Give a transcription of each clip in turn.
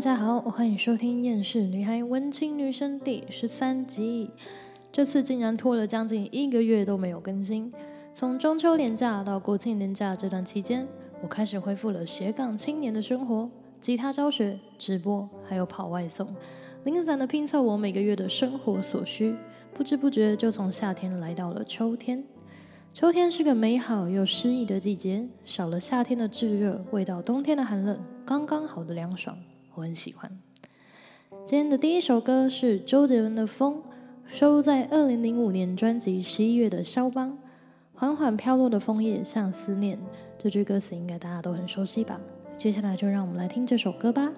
大家好，欢迎收听《厌世女孩文青女生》第十三集。这次竟然拖了将近一个月都没有更新。从中秋连假到国庆连假这段期间，我开始恢复了斜杠青年的生活，吉他教学、直播，还有跑外送，零散的拼凑我每个月的生活所需。不知不觉就从夏天来到了秋天。秋天是个美好又诗意的季节，少了夏天的炙热，味道冬天的寒冷，刚刚好的凉爽，我很喜欢。今天的第一首歌是周杰伦的《风》，收录在二零零五年专辑《十一月的肖邦》。缓缓飘落的枫叶像思念，这句歌词应该大家都很熟悉吧？接下来就让我们来听这首歌吧。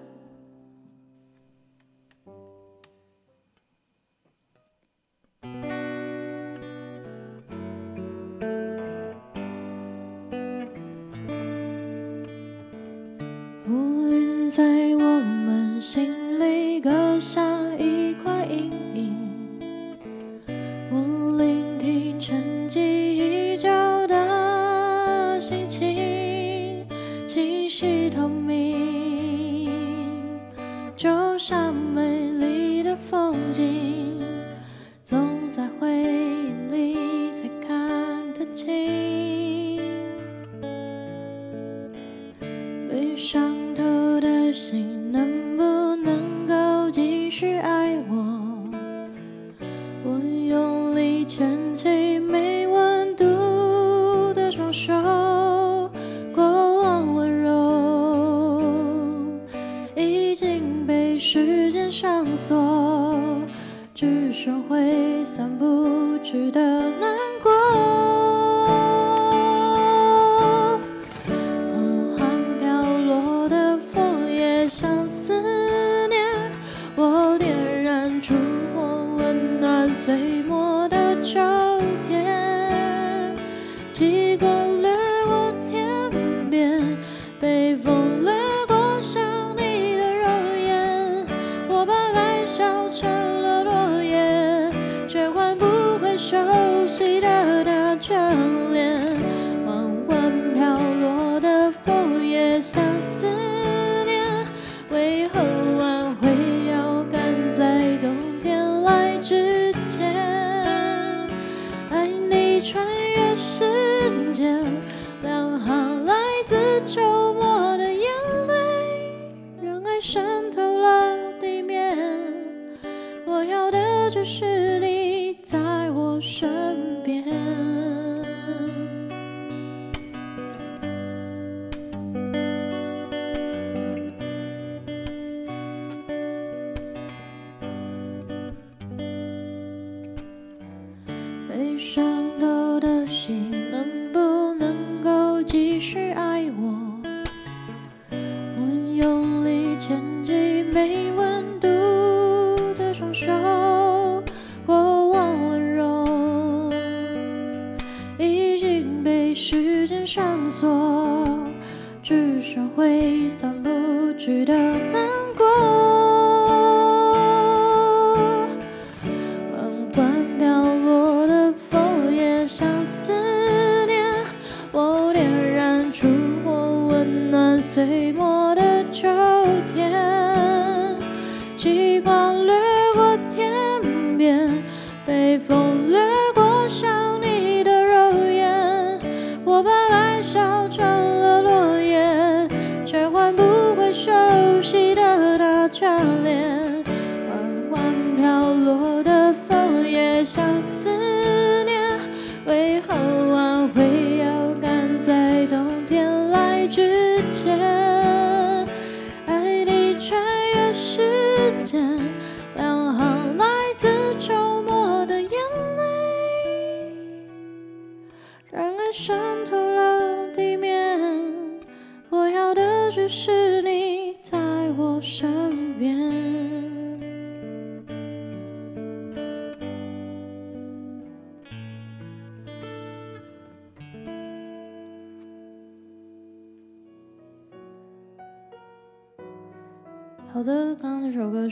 所只剩挥散不去的难好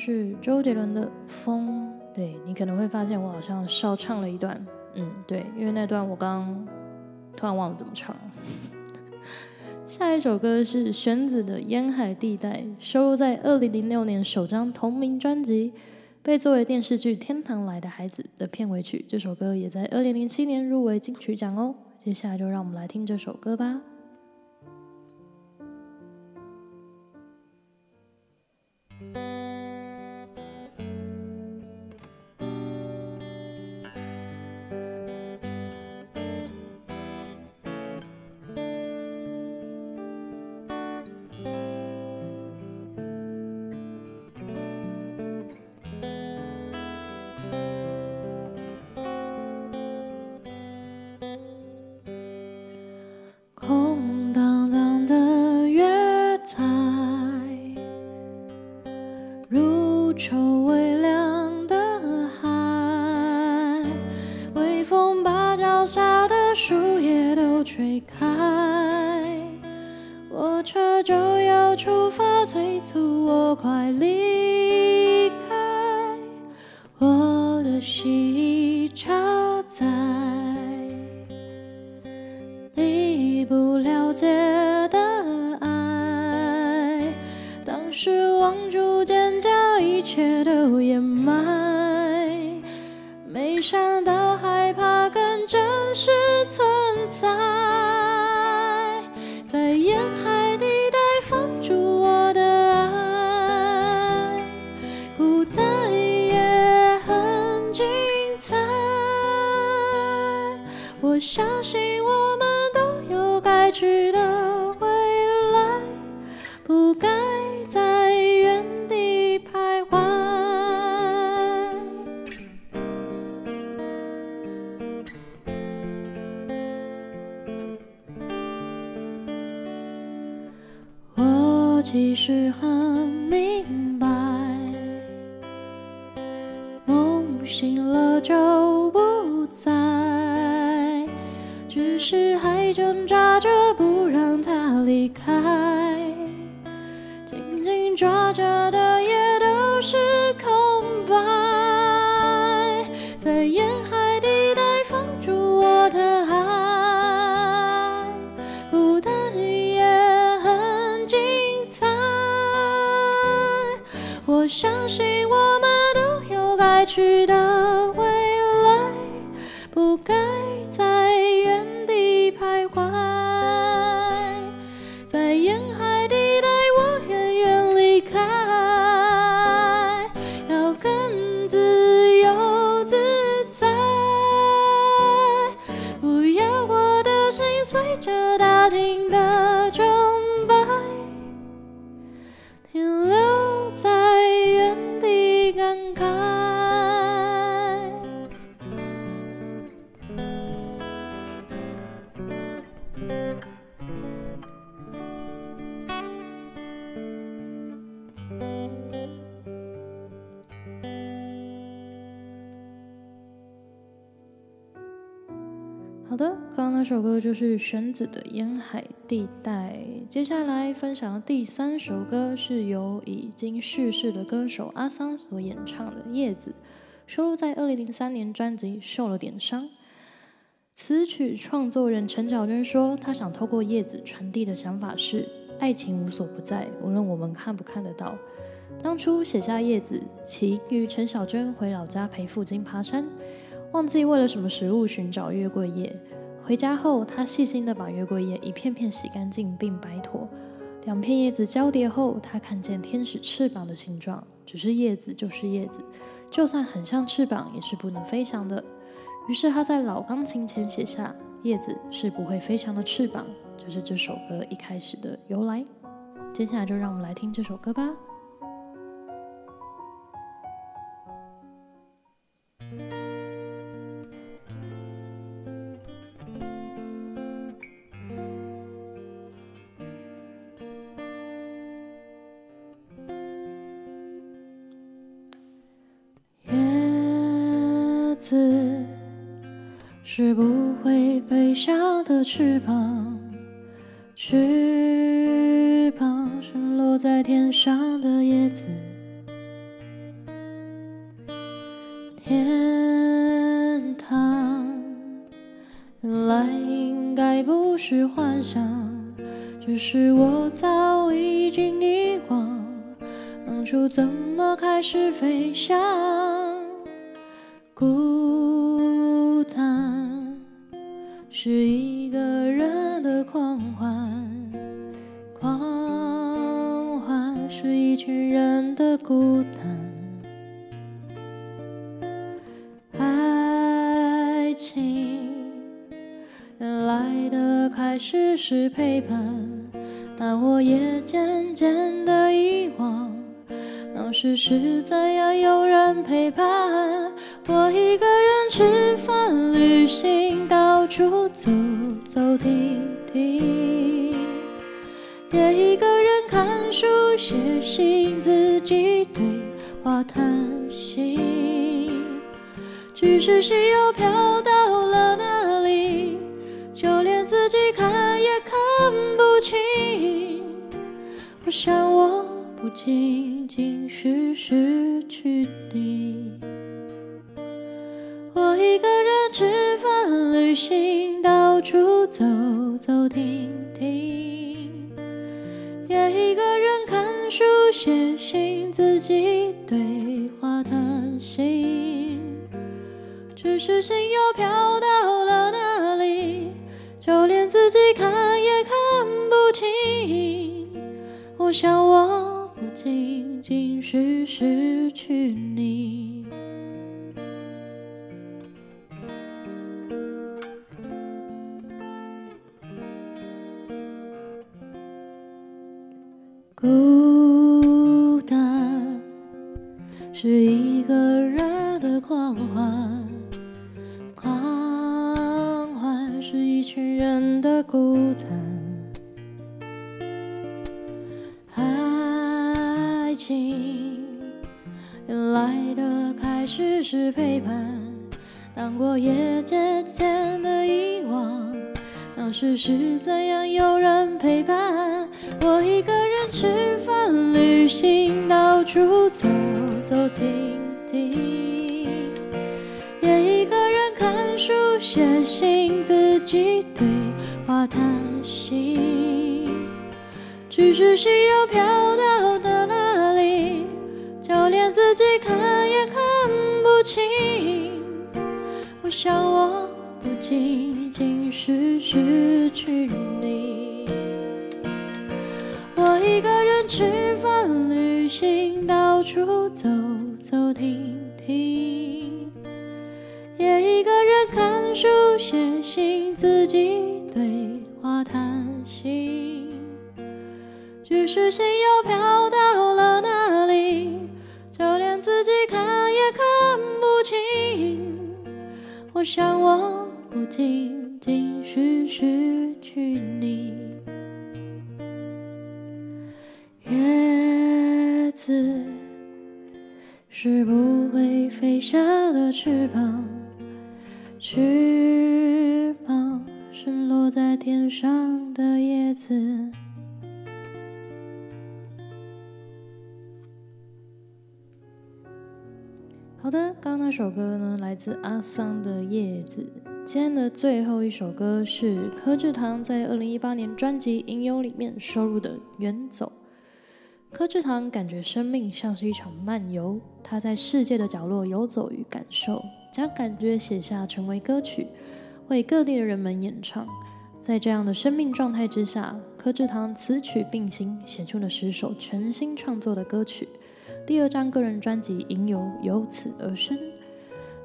是周杰伦的《风》，对你可能会发现我好像少唱了一段，嗯，对，因为那段我刚突然忘了怎么唱。下一首歌是玄子的《沿海地带》，收录在二零零六年首张同名专辑，被作为电视剧《天堂来的孩子》的片尾曲。这首歌也在二零零七年入围金曲奖哦。接下来就让我们来听这首歌吧。心。我相信我们都有该去的抓着首歌就是玄子的《沿海地带》。接下来分享的第三首歌是由已经逝世的歌手阿桑所演唱的《叶子》，收录在二零零三年专辑《受了点伤》。词曲创作人陈小娟说：“她想透过叶子传递的想法是，爱情无所不在，无论我们看不看得到。”当初写下《叶子》，起因于陈小娟回老家陪父亲爬山。忘记为了什么食物寻找月桂叶，回家后，他细心地把月桂叶一片片洗干净并摆妥。两片叶子交叠后，他看见天使翅膀的形状。只是叶子就是叶子，就算很像翅膀，也是不能飞翔的。于是他在老钢琴前写下：“叶子是不会飞翔的翅膀。”这是这首歌一开始的由来。接下来就让我们来听这首歌吧。翅膀是落在天上的叶子。天堂原来应该不是幻想，只是我早已经遗忘，当初怎么开始飞翔。孤情原来的开始是陪伴，但我也渐渐的遗忘，当时是怎样有人陪伴。我一个人吃饭、旅行，到处走走停停，也一个人看书、写信，自己对话谈心。只是心又飘到今失去你。当时是怎样有人陪伴。我一个人吃饭、旅行，到处走走停停，也一个人看书、写信，自己对话谈心。只是心又飘到了哪里，就连自己看也看不清。我想，我不仅仅是失去你。我一个人吃饭、旅行，到处走走停停，也一个人看书、写信，自己对话谈心。只是心又飘到了哪里，就连自己看也看不清。我想，我不仅仅是失去你。叶子是不会飞翔的翅膀，翅膀是落在天上的叶子。好的，刚刚那首歌呢，来自阿桑的《叶子》。今天的最后一首歌是柯志堂在二零一八年专辑《吟游》里面收录的《远走》。柯志堂感觉生命像是一场漫游，他在世界的角落游走与感受，将感觉写下成为歌曲，为各地的人们演唱。在这样的生命状态之下，柯志堂词曲并行，写出了十首全新创作的歌曲。第二张个人专辑《吟游》由此而生。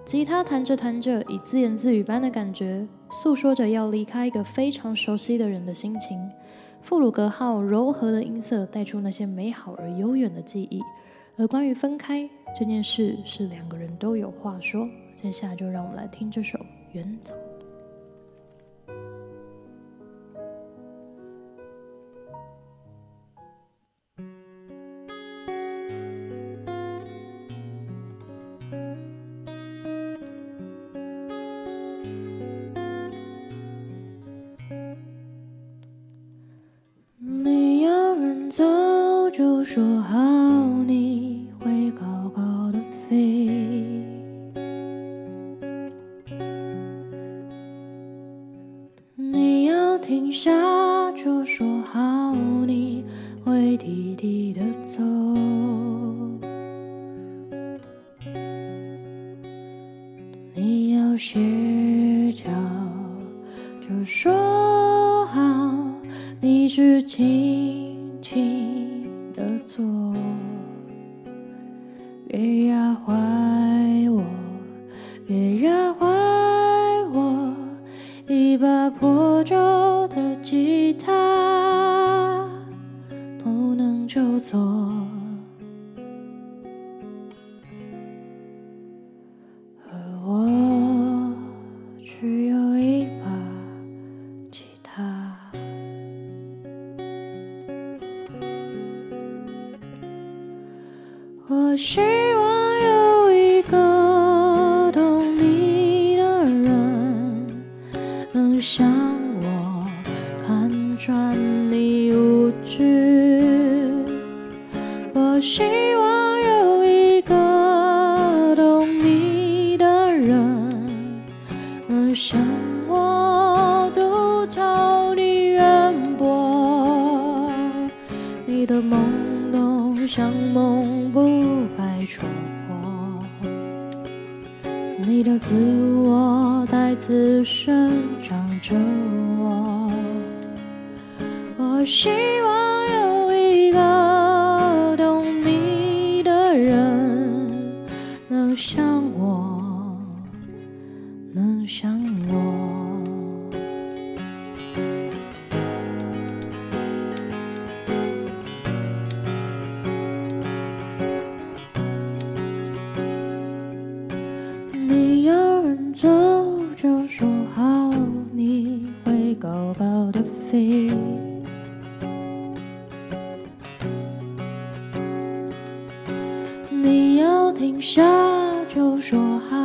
吉他弹着弹着，以自言自语般的感觉，诉说着要离开一个非常熟悉的人的心情。富鲁格号柔和的音色带出那些美好而悠远的记忆。而关于分开这件事，是两个人都有话说。接下来就让我们来听这首《远走》。轻轻是停下，就说好，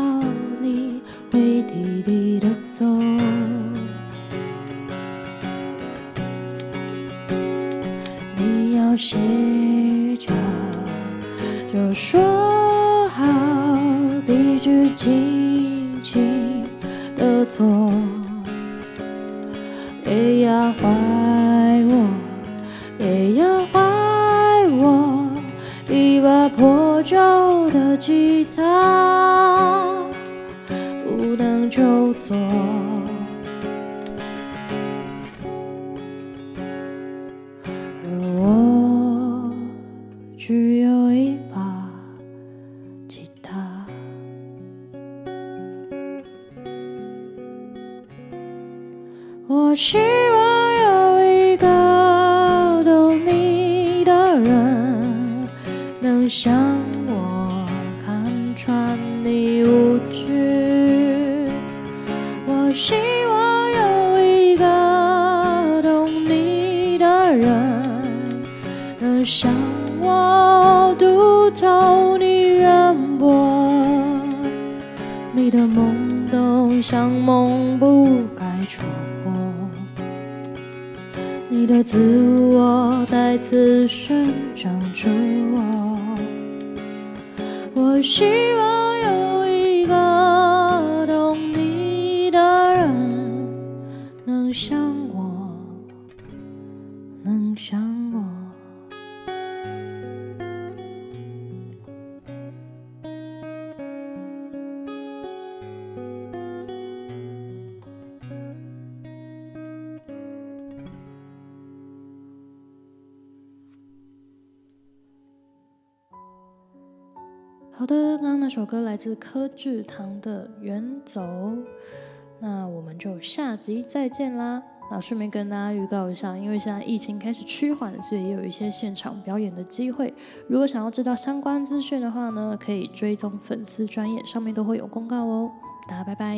希望有一个懂你的人，能像我看穿你无我。希望有一个懂你的人，能像我读透你渊博。你的梦都像梦，不该戳破。你的自我再次生长着我。我希望好的，刚刚那首歌来自柯志堂的《远走》。那我们就下集再见啦！那顺便跟大家预告一下，因为现在疫情开始趋缓，所以也有一些现场表演的机会。如果想要知道相关资讯的话呢，可以追踪粉丝专业，上面都会有公告哦。大家拜拜。